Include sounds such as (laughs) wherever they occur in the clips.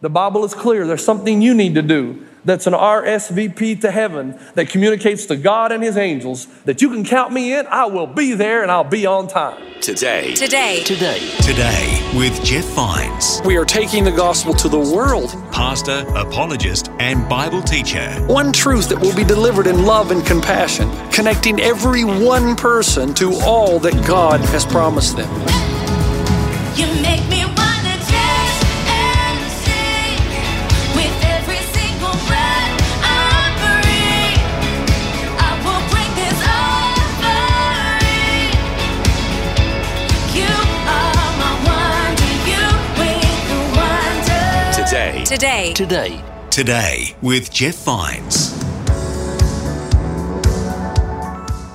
The Bible is clear. There's something you need to do that's an RSVP to heaven that communicates to God and His angels that you can count me in. I will be there and I'll be on time. Today. Today. Today. Today with Jeff Vines, We are taking the gospel to the world. pastor, apologist, and Bible teacher. One truth that will be delivered in love and compassion, connecting every one person to all that God has promised them. You make me Today. Today. Today. Today with Jeff Vines.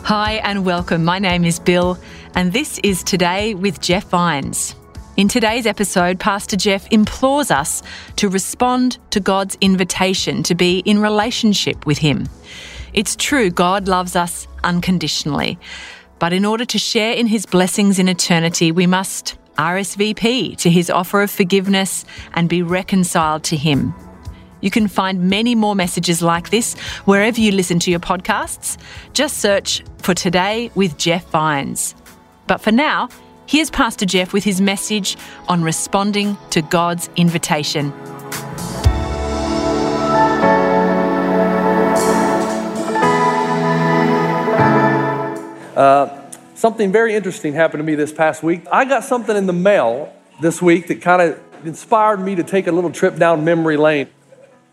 Hi and welcome. My name is Bill, and this is Today with Jeff Vines. In today's episode, Pastor Jeff implores us to respond to God's invitation to be in relationship with Him. It's true, God loves us unconditionally, but in order to share in His blessings in eternity, we must RSVP to His offer of forgiveness and be reconciled to Him. You can find many more messages like this wherever you listen to your podcasts. Just search for Today with Jeff Vines. But for now, here's Pastor Jeff with his message on responding to God's invitation. Uh, Something very interesting happened to me this past week. I got something in the mail this week that kind of inspired me to take a little trip down memory lane.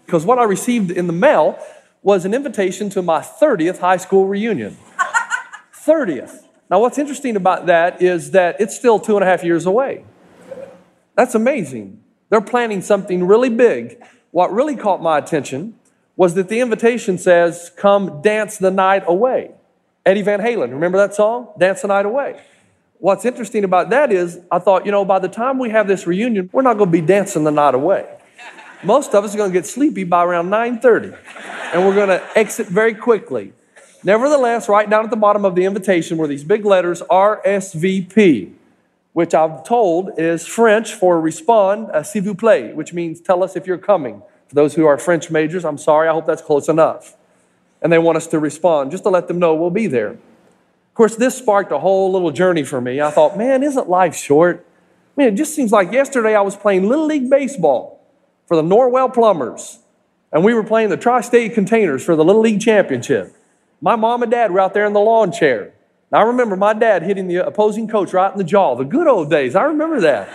Because what I received in the mail was an invitation to my 30th high school reunion. (laughs) 30th. Now, what's interesting about that is that it's still two and a half years away. That's amazing. They're planning something really big. What really caught my attention was that the invitation says, Come dance the night away. Eddie Van Halen, remember that song? Dance the Night Away. What's interesting about that is, I thought, you know, by the time we have this reunion, we're not going to be dancing the night away. Most of us are going to get sleepy by around 9:30, and we're going to exit very quickly. Nevertheless, right down at the bottom of the invitation were these big letters RSVP, which I've told is French for respond, uh, s'il vous plaît, which means tell us if you're coming. For those who are French majors, I'm sorry, I hope that's close enough. And they want us to respond just to let them know we'll be there. Of course, this sparked a whole little journey for me. I thought, man, isn't life short? Man, it just seems like yesterday I was playing Little League Baseball for the Norwell Plumbers, and we were playing the Tri State Containers for the Little League Championship. My mom and dad were out there in the lawn chair. I remember my dad hitting the opposing coach right in the jaw, the good old days. I remember that.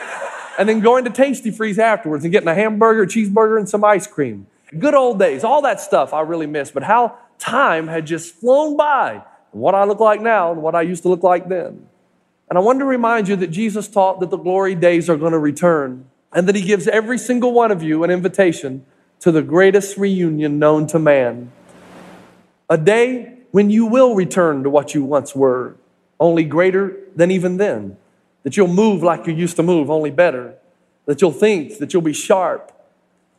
And then going to Tastee-Freez afterwards and getting a hamburger, cheeseburger, and some ice cream. Good old days, all that stuff I really miss. But how time had just flown by, what I look like now and what I used to look like then. And I want to remind you that Jesus taught that the glory days are going to return and that He gives every single one of you an invitation to the greatest reunion known to man. A day when you will return to what you once were, only greater than even then. That you'll move like you used to move, only better. That you'll think, that you'll be sharp,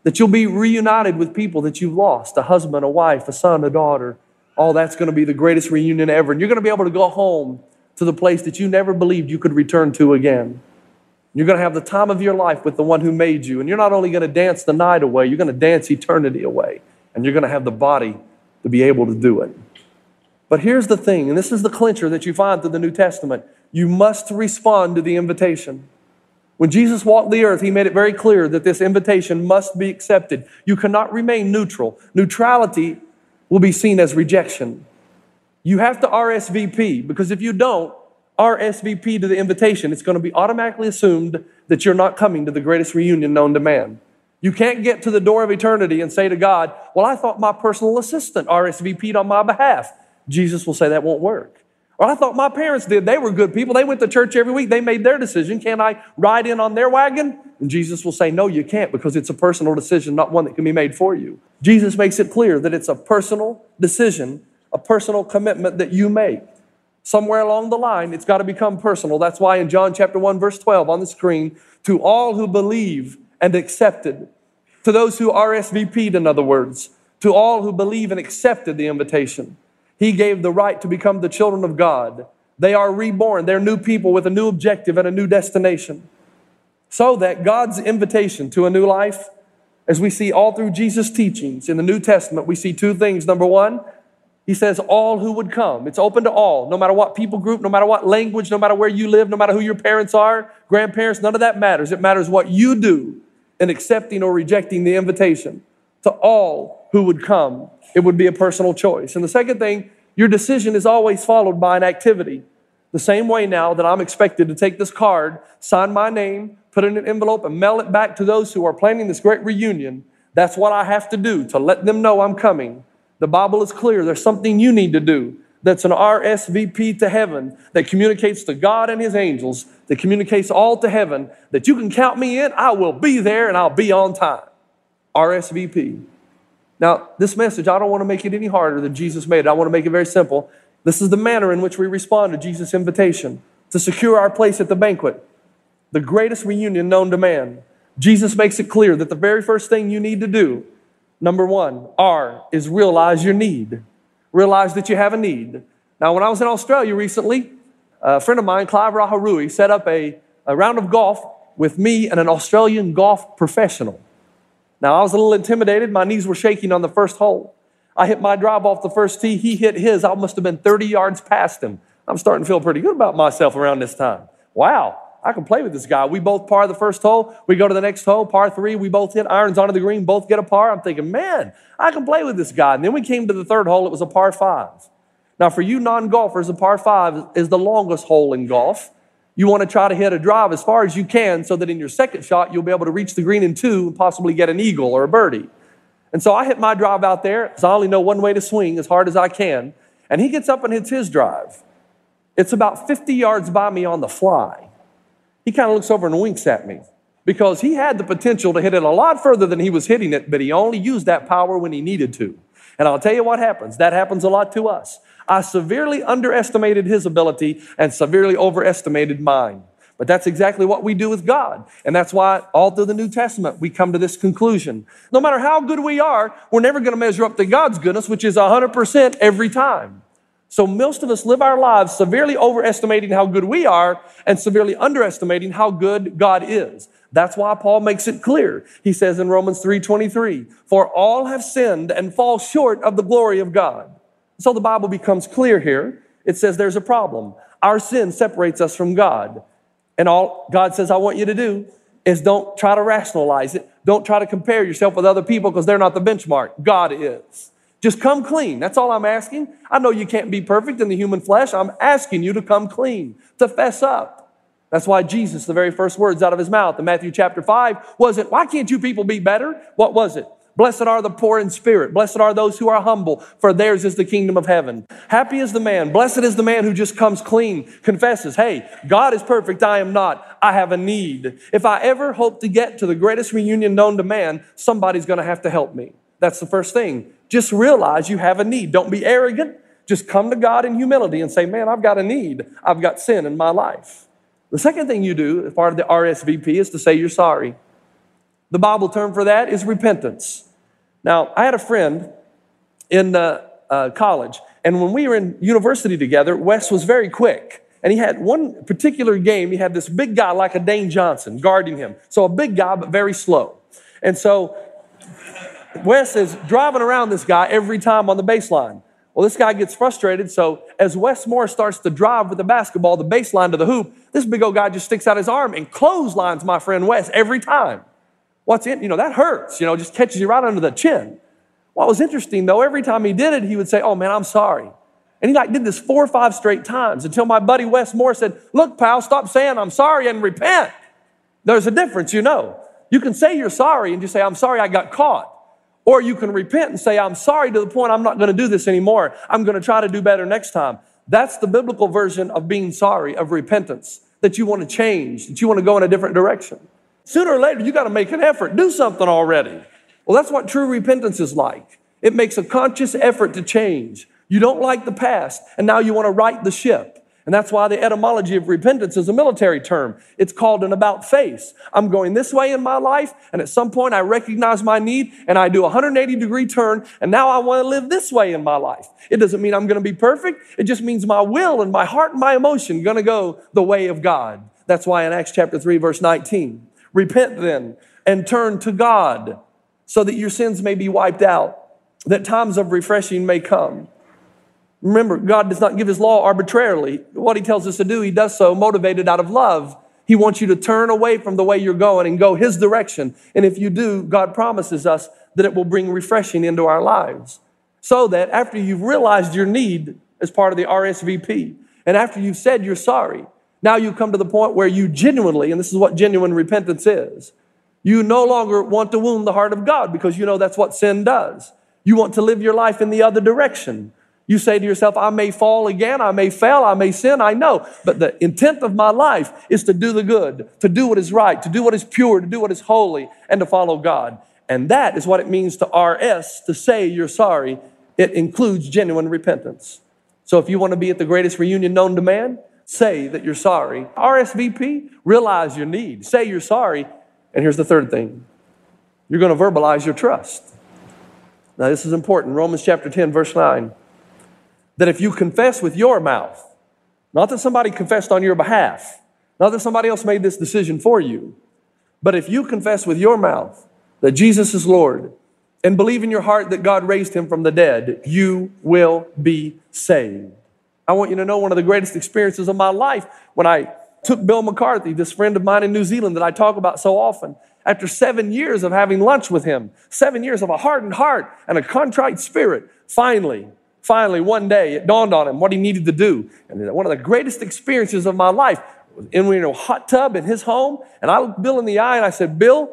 that you'll be reunited with people that you've lost a husband, a wife, a son, a daughter. All that's going to be the greatest reunion ever. And you're going to be able to go home to the place that you never believed you could return to again. You're going to have the time of your life with the one who made you. And you're not only going to dance the night away, you're going to dance eternity away. And you're going to have the body to be able to do it. But here's the thing, and this is the clincher that you find through the New Testament you must respond to the invitation. When Jesus walked the earth, he made it very clear that this invitation must be accepted. You cannot remain neutral. Neutrality will be seen as rejection. You have to RSVP because if you don't RSVP to the invitation, it's going to be automatically assumed that you're not coming to the greatest reunion known to man. You can't get to the door of eternity and say to God, Well, I thought my personal assistant RSVP'd on my behalf. Jesus will say that won't work. Or I thought my parents did. They were good people. They went to church every week. They made their decision. Can I ride in on their wagon? And Jesus will say, No, you can't because it's a personal decision, not one that can be made for you. Jesus makes it clear that it's a personal decision, a personal commitment that you make. Somewhere along the line, it's got to become personal. That's why in John chapter 1, verse 12 on the screen, to all who believe and accepted, to those who RSVP'd, in other words, to all who believe and accepted the invitation, he gave the right to become the children of God. They are reborn. They're new people with a new objective and a new destination. So that God's invitation to a new life, as we see all through Jesus' teachings in the New Testament, we see two things. Number one, he says, all who would come. It's open to all, no matter what people group, no matter what language, no matter where you live, no matter who your parents are, grandparents, none of that matters. It matters what you do in accepting or rejecting the invitation to all who would come. It would be a personal choice. And the second thing, your decision is always followed by an activity. The same way now that I'm expected to take this card, sign my name, put it in an envelope, and mail it back to those who are planning this great reunion, that's what I have to do to let them know I'm coming. The Bible is clear. There's something you need to do that's an RSVP to heaven that communicates to God and His angels, that communicates all to heaven, that you can count me in. I will be there and I'll be on time. RSVP. Now, this message, I don't want to make it any harder than Jesus made it. I want to make it very simple. This is the manner in which we respond to Jesus' invitation to secure our place at the banquet, the greatest reunion known to man. Jesus makes it clear that the very first thing you need to do, number one, R, is realize your need. Realize that you have a need. Now, when I was in Australia recently, a friend of mine, Clive Raharui, set up a, a round of golf with me and an Australian golf professional. Now, I was a little intimidated. My knees were shaking on the first hole. I hit my drive off the first tee. He hit his. I must have been 30 yards past him. I'm starting to feel pretty good about myself around this time. Wow, I can play with this guy. We both par the first hole. We go to the next hole, par three. We both hit irons onto the green, both get a par. I'm thinking, man, I can play with this guy. And then we came to the third hole. It was a par five. Now, for you non golfers, a par five is the longest hole in golf. You want to try to hit a drive as far as you can so that in your second shot, you'll be able to reach the green in two and possibly get an eagle or a birdie. And so I hit my drive out there because I only know one way to swing as hard as I can. And he gets up and hits his drive. It's about 50 yards by me on the fly. He kind of looks over and winks at me because he had the potential to hit it a lot further than he was hitting it, but he only used that power when he needed to. And I'll tell you what happens. That happens a lot to us. I severely underestimated his ability and severely overestimated mine. But that's exactly what we do with God. And that's why all through the New Testament we come to this conclusion. No matter how good we are, we're never going to measure up to God's goodness, which is 100% every time. So most of us live our lives severely overestimating how good we are and severely underestimating how good God is. That's why Paul makes it clear. He says in Romans 3:23, "For all have sinned and fall short of the glory of God." So the Bible becomes clear here. It says there's a problem. Our sin separates us from God. And all God says I want you to do is don't try to rationalize it. Don't try to compare yourself with other people because they're not the benchmark. God is. Just come clean. That's all I'm asking. I know you can't be perfect in the human flesh. I'm asking you to come clean, to fess up. That's why Jesus, the very first words out of his mouth in Matthew chapter 5 wasn't, Why can't you people be better? What was it? Blessed are the poor in spirit. Blessed are those who are humble, for theirs is the kingdom of heaven. Happy is the man. Blessed is the man who just comes clean, confesses, Hey, God is perfect. I am not. I have a need. If I ever hope to get to the greatest reunion known to man, somebody's going to have to help me. That's the first thing. Just realize you have a need. Don't be arrogant. Just come to God in humility and say, Man, I've got a need. I've got sin in my life. The second thing you do part of the RSVP is to say you're sorry. The Bible term for that is repentance. Now, I had a friend in uh, uh, college, and when we were in university together, Wes was very quick. And he had one particular game, he had this big guy like a Dwayne Johnson guarding him. So a big guy, but very slow. And so Wes is driving around this guy every time on the baseline. Well, this guy gets frustrated, so as Wes Moore starts to drive with the basketball, the baseline to the hoop, this big old guy just sticks out his arm and clotheslines my friend Wes every time. What's in, you know, that hurts, you know, just catches you right under the chin. What was interesting though, every time he did it, he would say, Oh man, I'm sorry. And he like did this four or five straight times until my buddy Wes Moore said, Look, pal, stop saying I'm sorry and repent. There's a difference, you know. You can say you're sorry and just say, I'm sorry I got caught. Or you can repent and say, I'm sorry to the point I'm not going to do this anymore. I'm going to try to do better next time. That's the biblical version of being sorry, of repentance, that you want to change, that you want to go in a different direction. Sooner or later, you got to make an effort. Do something already. Well, that's what true repentance is like. It makes a conscious effort to change. You don't like the past, and now you want to right the ship. And that's why the etymology of repentance is a military term. It's called an about face. I'm going this way in my life, and at some point I recognize my need and I do a 180 degree turn, and now I want to live this way in my life. It doesn't mean I'm going to be perfect. It just means my will and my heart and my emotion going to go the way of God. That's why in Acts chapter 3, verse 19, repent then and turn to God so that your sins may be wiped out, that times of refreshing may come. Remember, God does not give his law arbitrarily. What he tells us to do, he does so motivated out of love. He wants you to turn away from the way you're going and go his direction. And if you do, God promises us that it will bring refreshing into our lives. So that after you've realized your need as part of the RSVP, and after you've said you're sorry, now you come to the point where you genuinely, and this is what genuine repentance is, you no longer want to wound the heart of God because you know that's what sin does. You want to live your life in the other direction. You say to yourself, I may fall again, I may fail, I may sin, I know. But the intent of my life is to do the good, to do what is right, to do what is pure, to do what is holy, and to follow God. And that is what it means to RS, to say you're sorry. It includes genuine repentance. So if you want to be at the greatest reunion known to man, say that you're sorry. RSVP, realize your need. Say you're sorry. And here's the third thing you're going to verbalize your trust. Now, this is important. Romans chapter 10, verse 9 that if you confess with your mouth, not that somebody confessed on your behalf, not that somebody else made this decision for you, but if you confess with your mouth that Jesus is Lord and believe in your heart that God raised him from the dead, you will be saved. I want you to know one of the greatest experiences of my life when I took Bill McCarthy, this friend of mine in New Zealand that I talk about so often, after seven years of having lunch with him, seven years of a hardened heart and a contrite spirit, finally, Finally, one day, it dawned on him what he needed to do. And one of the greatest experiences of my life was in a hot tub in his home. And I looked Bill in the eye and I said, Bill,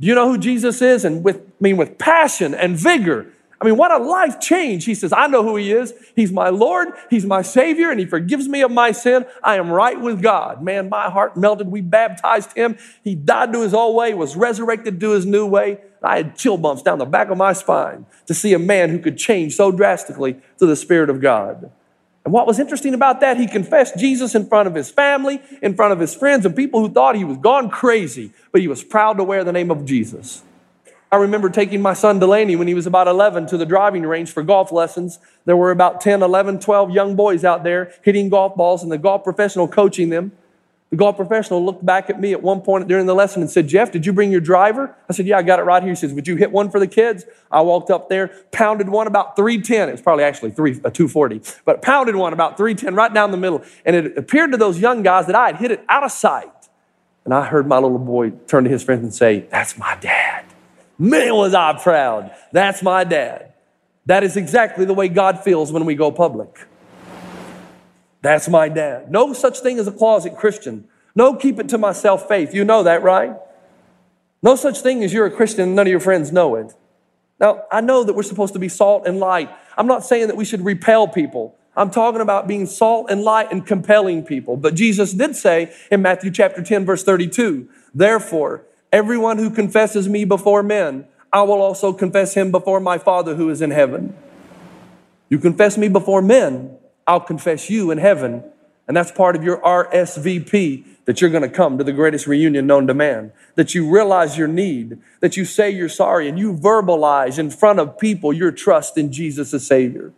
do you know who Jesus is? And with, I mean, with passion and vigor. I mean, what a life change. He says, I know who he is. He's my Lord. He's my Savior, and he forgives me of my sin. I am right with God. Man, my heart melted. We baptized him. He died to his old way, was resurrected to his new way. I had chill bumps down the back of my spine to see a man who could change so drastically to the Spirit of God. And what was interesting about that, he confessed Jesus in front of his family, in front of his friends, and people who thought he was gone crazy, but he was proud to wear the name of Jesus. I remember taking my son Delaney when he was about 11 to the driving range for golf lessons. There were about 10, 11, 12 young boys out there hitting golf balls and the golf professional coaching them. The golf professional looked back at me at one point during the lesson and said, Jeff, did you bring your driver? I said, Yeah, I got it right here. He says, Would you hit one for the kids? I walked up there, pounded one about 310. It was probably actually three, uh, 240, but pounded one about 310 right down the middle. And it appeared to those young guys that I had hit it out of sight. And I heard my little boy turn to his friends and say, That's my dad. Man, was I proud. That's my dad. That is exactly the way God feels when we go public. That's my dad. No such thing as a closet Christian. No keep it to myself faith. You know that, right? No such thing as you're a Christian and none of your friends know it. Now, I know that we're supposed to be salt and light. I'm not saying that we should repel people. I'm talking about being salt and light and compelling people. But Jesus did say in Matthew chapter 10, verse 32, Therefore, everyone who confesses me before men, I will also confess him before my Father who is in heaven. You confess me before men, I'll confess you in heaven. And that's part of your RSVP that you're going to come to the greatest reunion known to man. That you realize your need, that you say you're sorry, and you verbalize in front of people your trust in Jesus as Savior.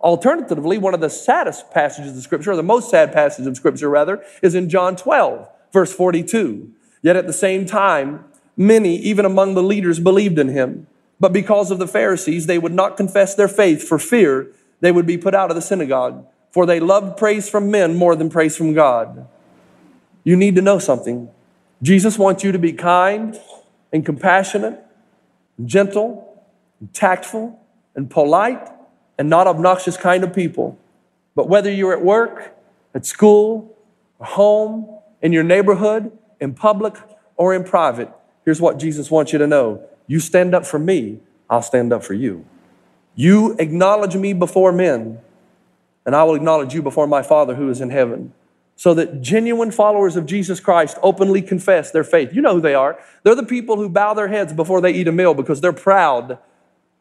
Alternatively, one of the saddest passages of Scripture, or the most sad passage of Scripture rather, is in John 12, verse 42. Yet at the same time, many, even among the leaders, believed in him. But because of the Pharisees, they would not confess their faith for fear they would be put out of the synagogue, for they loved praise from men more than praise from God. You need to know something. Jesus wants you to be kind and compassionate, and gentle, and tactful, and polite, and not obnoxious kind of people. But whether you're at work, at school, home, in your neighborhood, in public, or in private, here's what Jesus wants you to know. You stand up for me, I'll stand up for you. You acknowledge me before men, and I will acknowledge you before my Father who is in heaven. so that genuine followers of Jesus Christ openly confess their faith. You know who they are. They're the people who bow their heads before they eat a meal because they're proud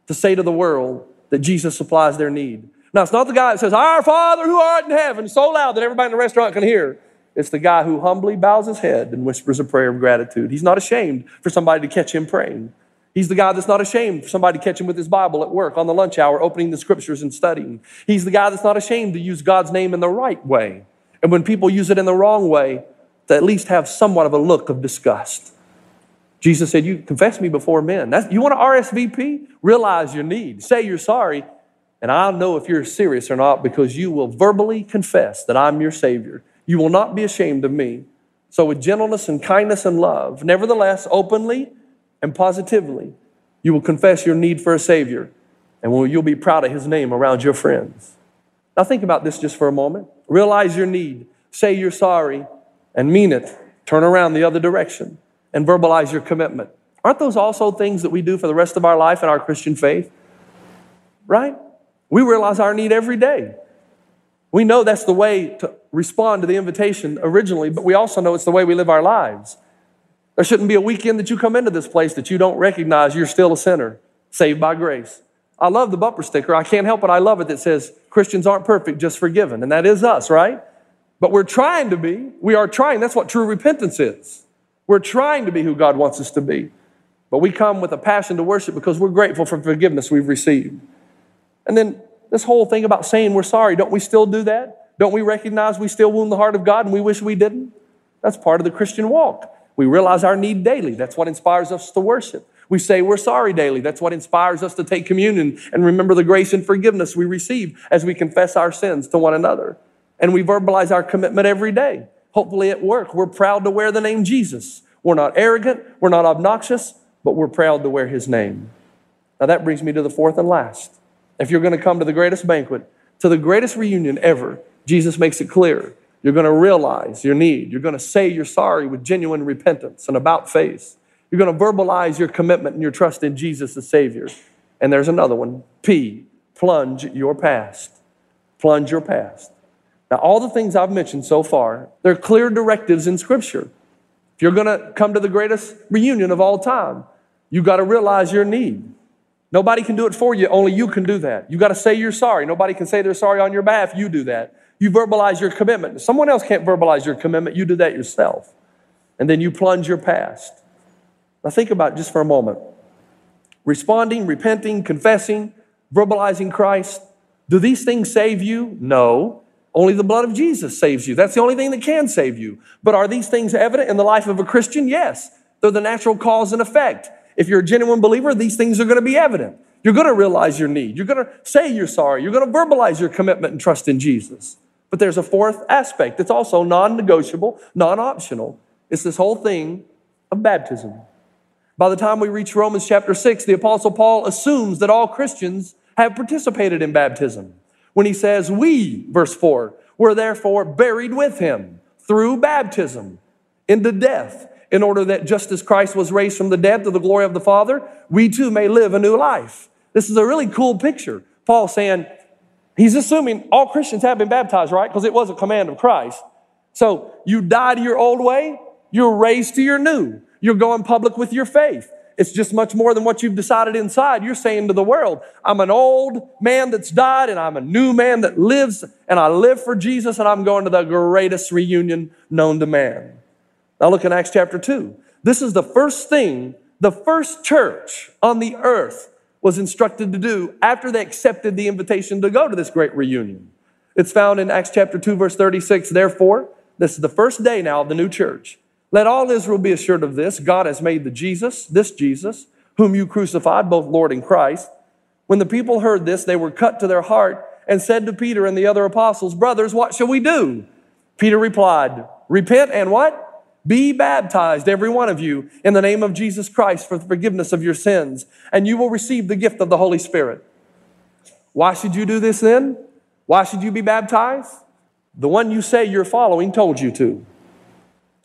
to say to the world that Jesus supplies their need. Now, it's not the guy that says, Our Father who art in heaven, so loud that everybody in the restaurant can hear. It's the guy who humbly bows his head and whispers a prayer of gratitude. He's not ashamed for somebody to catch him praying. He's the guy that's not ashamed for somebody to catch him with his Bible at work on the lunch hour, opening the scriptures and studying. He's the guy that's not ashamed to use God's name in the right way. And when people use it in the wrong way, to at least have somewhat of a look of disgust. Jesus said, You confess me before men. That's, you want to RSVP? Realize your need. Say you're sorry, and I'll know if you're serious or not because you will verbally confess that I'm your Savior. You will not be ashamed of me. So, with gentleness and kindness and love, nevertheless, openly and positively, you will confess your need for a Savior, and you'll be proud of His name around your friends. Now, think about this just for a moment. Realize your need, say you're sorry, and mean it. Turn around the other direction and verbalize your commitment. Aren't those also things that we do for the rest of our life in our Christian faith? Right? We realize our need every day. We know that's the way to respond to the invitation originally, but we also know it's the way we live our lives. There shouldn't be a weekend that you come into this place that you don't recognize you're still a sinner, saved by grace. I love the bumper sticker. I can't help it. I love it that says Christians aren't perfect, just forgiven. And that is us, right? But we're trying to be. We are trying. That's what true repentance is. We're trying to be who God wants us to be. But we come with a passion to worship because we're grateful for forgiveness we've received. And then this whole thing about saying we're sorry, don't we still do that? Don't we recognize we still wound the heart of God and we wish we didn't? That's part of the Christian walk. We realize our need daily. That's what inspires us to worship. We say we're sorry daily. That's what inspires us to take communion and remember the grace and forgiveness we receive as we confess our sins to one another. And we verbalize our commitment every day. Hopefully at work, we're proud to wear the name Jesus. We're not arrogant, we're not obnoxious, but we're proud to wear his name. Now that brings me to the fourth and last. If you're going to come to the greatest banquet, to the greatest reunion ever, Jesus makes it clear. You're going to realize your need. You're going to say you're sorry with genuine repentance and about face. You're going to verbalize your commitment and your trust in Jesus as Savior. And there's another one P, plunge your past. Plunge your past. Now, all the things I've mentioned so far, they're clear directives in Scripture. If you're going to come to the greatest reunion of all time, you've got to realize your need. Nobody can do it for you, only you can do that. You got to say you're sorry. Nobody can say they're sorry on your behalf. You do that. You verbalize your commitment. Someone else can't verbalize your commitment. You do that yourself. And then you plunge your past. Now, think about just for a moment. Responding, repenting, confessing, verbalizing Christ. Do these things save you? No. Only the blood of Jesus saves you. That's the only thing that can save you. But are these things evident in the life of a Christian? Yes. They're the natural cause and effect. If you're a genuine believer, these things are going to be evident. You're going to realize your need. You're going to say you're sorry. You're going to verbalize your commitment and trust in Jesus. But there's a fourth aspect that's also non negotiable, non optional. It's this whole thing of baptism. By the time we reach Romans chapter 6, the Apostle Paul assumes that all Christians have participated in baptism. When he says, We, verse 4, were therefore buried with him through baptism into death, in order that just as Christ was raised from the dead to the glory of the Father, we too may live a new life. This is a really cool picture. Paul saying, He's assuming all Christians have been baptized, right? Because it was a command of Christ. So you die to your old way, you're raised to your new. You're going public with your faith. It's just much more than what you've decided inside. You're saying to the world, I'm an old man that's died and I'm a new man that lives and I live for Jesus and I'm going to the greatest reunion known to man. Now look in Acts chapter 2. This is the first thing the first church on the earth was instructed to do after they accepted the invitation to go to this great reunion. It's found in Acts chapter 2, verse 36. Therefore, this is the first day now of the new church. Let all Israel be assured of this God has made the Jesus, this Jesus, whom you crucified, both Lord and Christ. When the people heard this, they were cut to their heart and said to Peter and the other apostles, Brothers, what shall we do? Peter replied, Repent and what? Be baptized, every one of you, in the name of Jesus Christ for the forgiveness of your sins, and you will receive the gift of the Holy Spirit. Why should you do this then? Why should you be baptized? The one you say you're following told you to.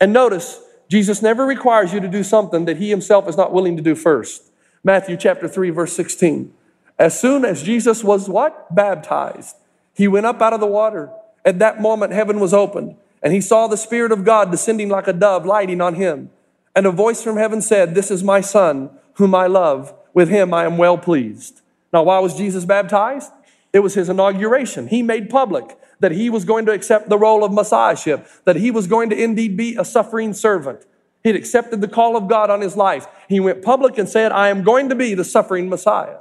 And notice, Jesus never requires you to do something that he himself is not willing to do first. Matthew chapter 3, verse 16. As soon as Jesus was what? Baptized. He went up out of the water. At that moment, heaven was opened. And he saw the Spirit of God descending like a dove, lighting on him. And a voice from heaven said, This is my Son, whom I love. With him I am well pleased. Now, why was Jesus baptized? It was his inauguration. He made public that he was going to accept the role of Messiahship, that he was going to indeed be a suffering servant. He'd accepted the call of God on his life. He went public and said, I am going to be the suffering Messiah.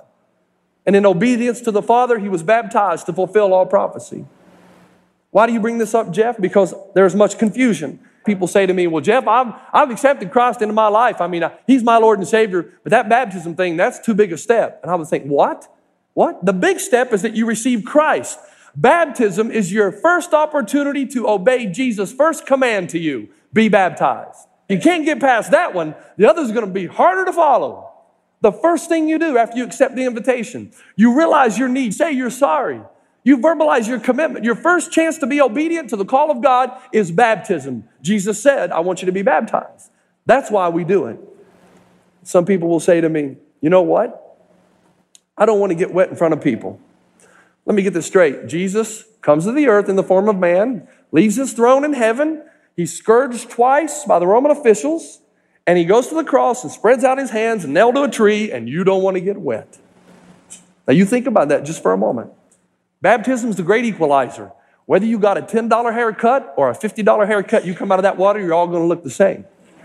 And in obedience to the Father, he was baptized to fulfill all prophecy. Why do you bring this up, Jeff? Because there's much confusion. People say to me, Well, Jeff, I've, I've accepted Christ into my life. I mean, I, He's my Lord and Savior, but that baptism thing, that's too big a step. And I would think, What? What? The big step is that you receive Christ. Baptism is your first opportunity to obey Jesus' first command to you be baptized. You can't get past that one. The other's going to be harder to follow. The first thing you do after you accept the invitation, you realize your need, say you're sorry. You verbalize your commitment. Your first chance to be obedient to the call of God is baptism. Jesus said, I want you to be baptized. That's why we do it. Some people will say to me, You know what? I don't want to get wet in front of people. Let me get this straight. Jesus comes to the earth in the form of man, leaves his throne in heaven. He's scourged twice by the Roman officials, and he goes to the cross and spreads out his hands and nailed to a tree, and you don't want to get wet. Now, you think about that just for a moment. Baptism is the great equalizer. Whether you got a $10 haircut or a $50 haircut, you come out of that water, you're all going to look the same. (laughs)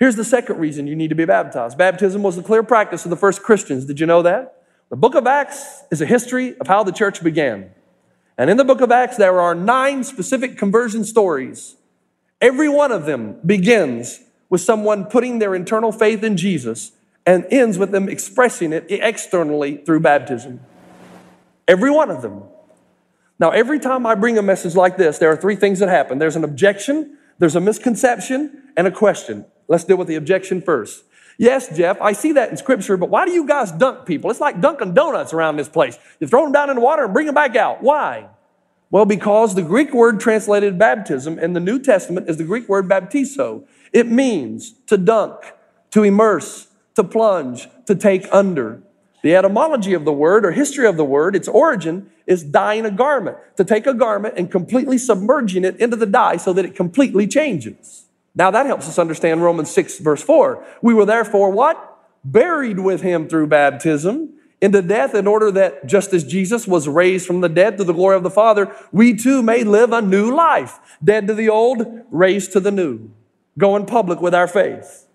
Here's the second reason you need to be baptized. Baptism was the clear practice of the first Christians. Did you know that? The book of Acts is a history of how the church began. And in the book of Acts, there are nine specific conversion stories. Every one of them begins with someone putting their internal faith in Jesus and ends with them expressing it externally through baptism. Every one of them. Now, every time I bring a message like this, there are three things that happen there's an objection, there's a misconception, and a question. Let's deal with the objection first. Yes, Jeff, I see that in scripture, but why do you guys dunk people? It's like dunking donuts around this place. You throw them down in the water and bring them back out. Why? Well, because the Greek word translated baptism in the New Testament is the Greek word baptizo. It means to dunk, to immerse, to plunge, to take under. The etymology of the word or history of the word, its origin, is dyeing a garment, to take a garment and completely submerging it into the dye so that it completely changes. Now that helps us understand Romans 6, verse 4. We were therefore what? Buried with him through baptism into death, in order that just as Jesus was raised from the dead to the glory of the Father, we too may live a new life. Dead to the old, raised to the new. Going public with our faith.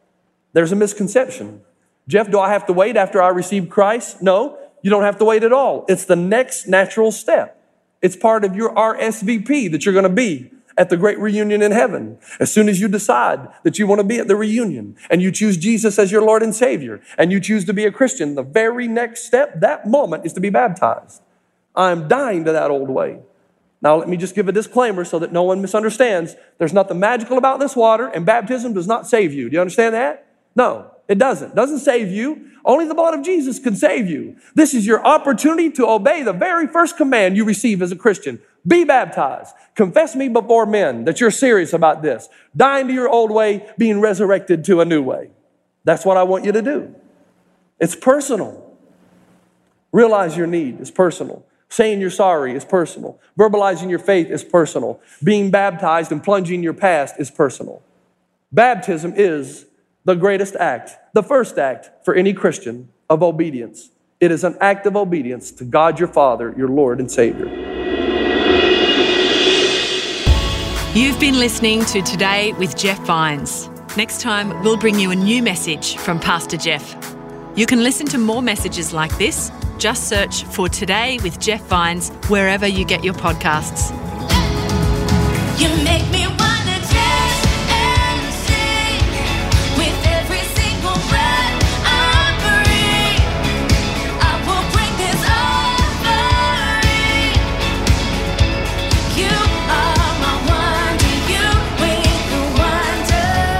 There's a misconception. Jeff, do I have to wait after I receive Christ? No, you don't have to wait at all. It's the next natural step. It's part of your RSVP that you're going to be at the great reunion in heaven. As soon as you decide that you want to be at the reunion and you choose Jesus as your Lord and Savior and you choose to be a Christian, the very next step, that moment, is to be baptized. I'm dying to that old way. Now, let me just give a disclaimer so that no one misunderstands. There's nothing magical about this water, and baptism does not save you. Do you understand that? No, it doesn't. It doesn't save you. Only the blood of Jesus can save you. This is your opportunity to obey the very first command you receive as a Christian. Be baptized. Confess me before men that you're serious about this. Dying to your old way, being resurrected to a new way. That's what I want you to do. It's personal. Realize your need is personal. Saying you're sorry is personal. Verbalizing your faith is personal. Being baptized and plunging your past is personal. Baptism is the greatest act, the first act for any Christian of obedience. It is an act of obedience to God your Father, your Lord and Savior. You've been listening to Today with Jeff Vines. Next time, we'll bring you a new message from Pastor Jeff. You can listen to more messages like this. Just search for Today with Jeff Vines wherever you get your podcasts. You